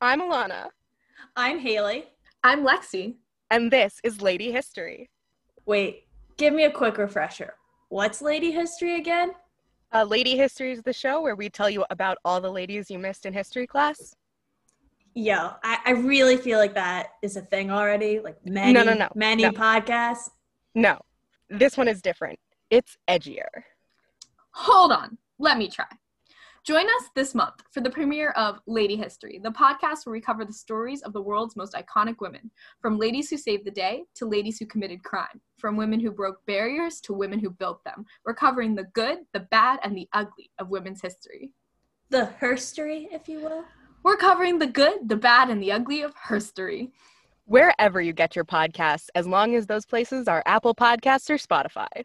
I'm Alana, I'm Haley. I'm Lexi. and this is Lady History. Wait, give me a quick refresher. What's lady history again? Uh, Lady History is the show where we tell you about all the ladies you missed in history class. Yo, I, I really feel like that is a thing already. Like many, No, no, no, many no. podcasts. No, this one is different. It's edgier. Hold on, let me try. Join us this month for the premiere of Lady History, the podcast where we cover the stories of the world's most iconic women, from ladies who saved the day to ladies who committed crime, from women who broke barriers to women who built them. We're covering the good, the bad, and the ugly of women's history. The herstory, if you will. We're covering the good, the bad, and the ugly of herstory. Wherever you get your podcasts, as long as those places are Apple Podcasts or Spotify.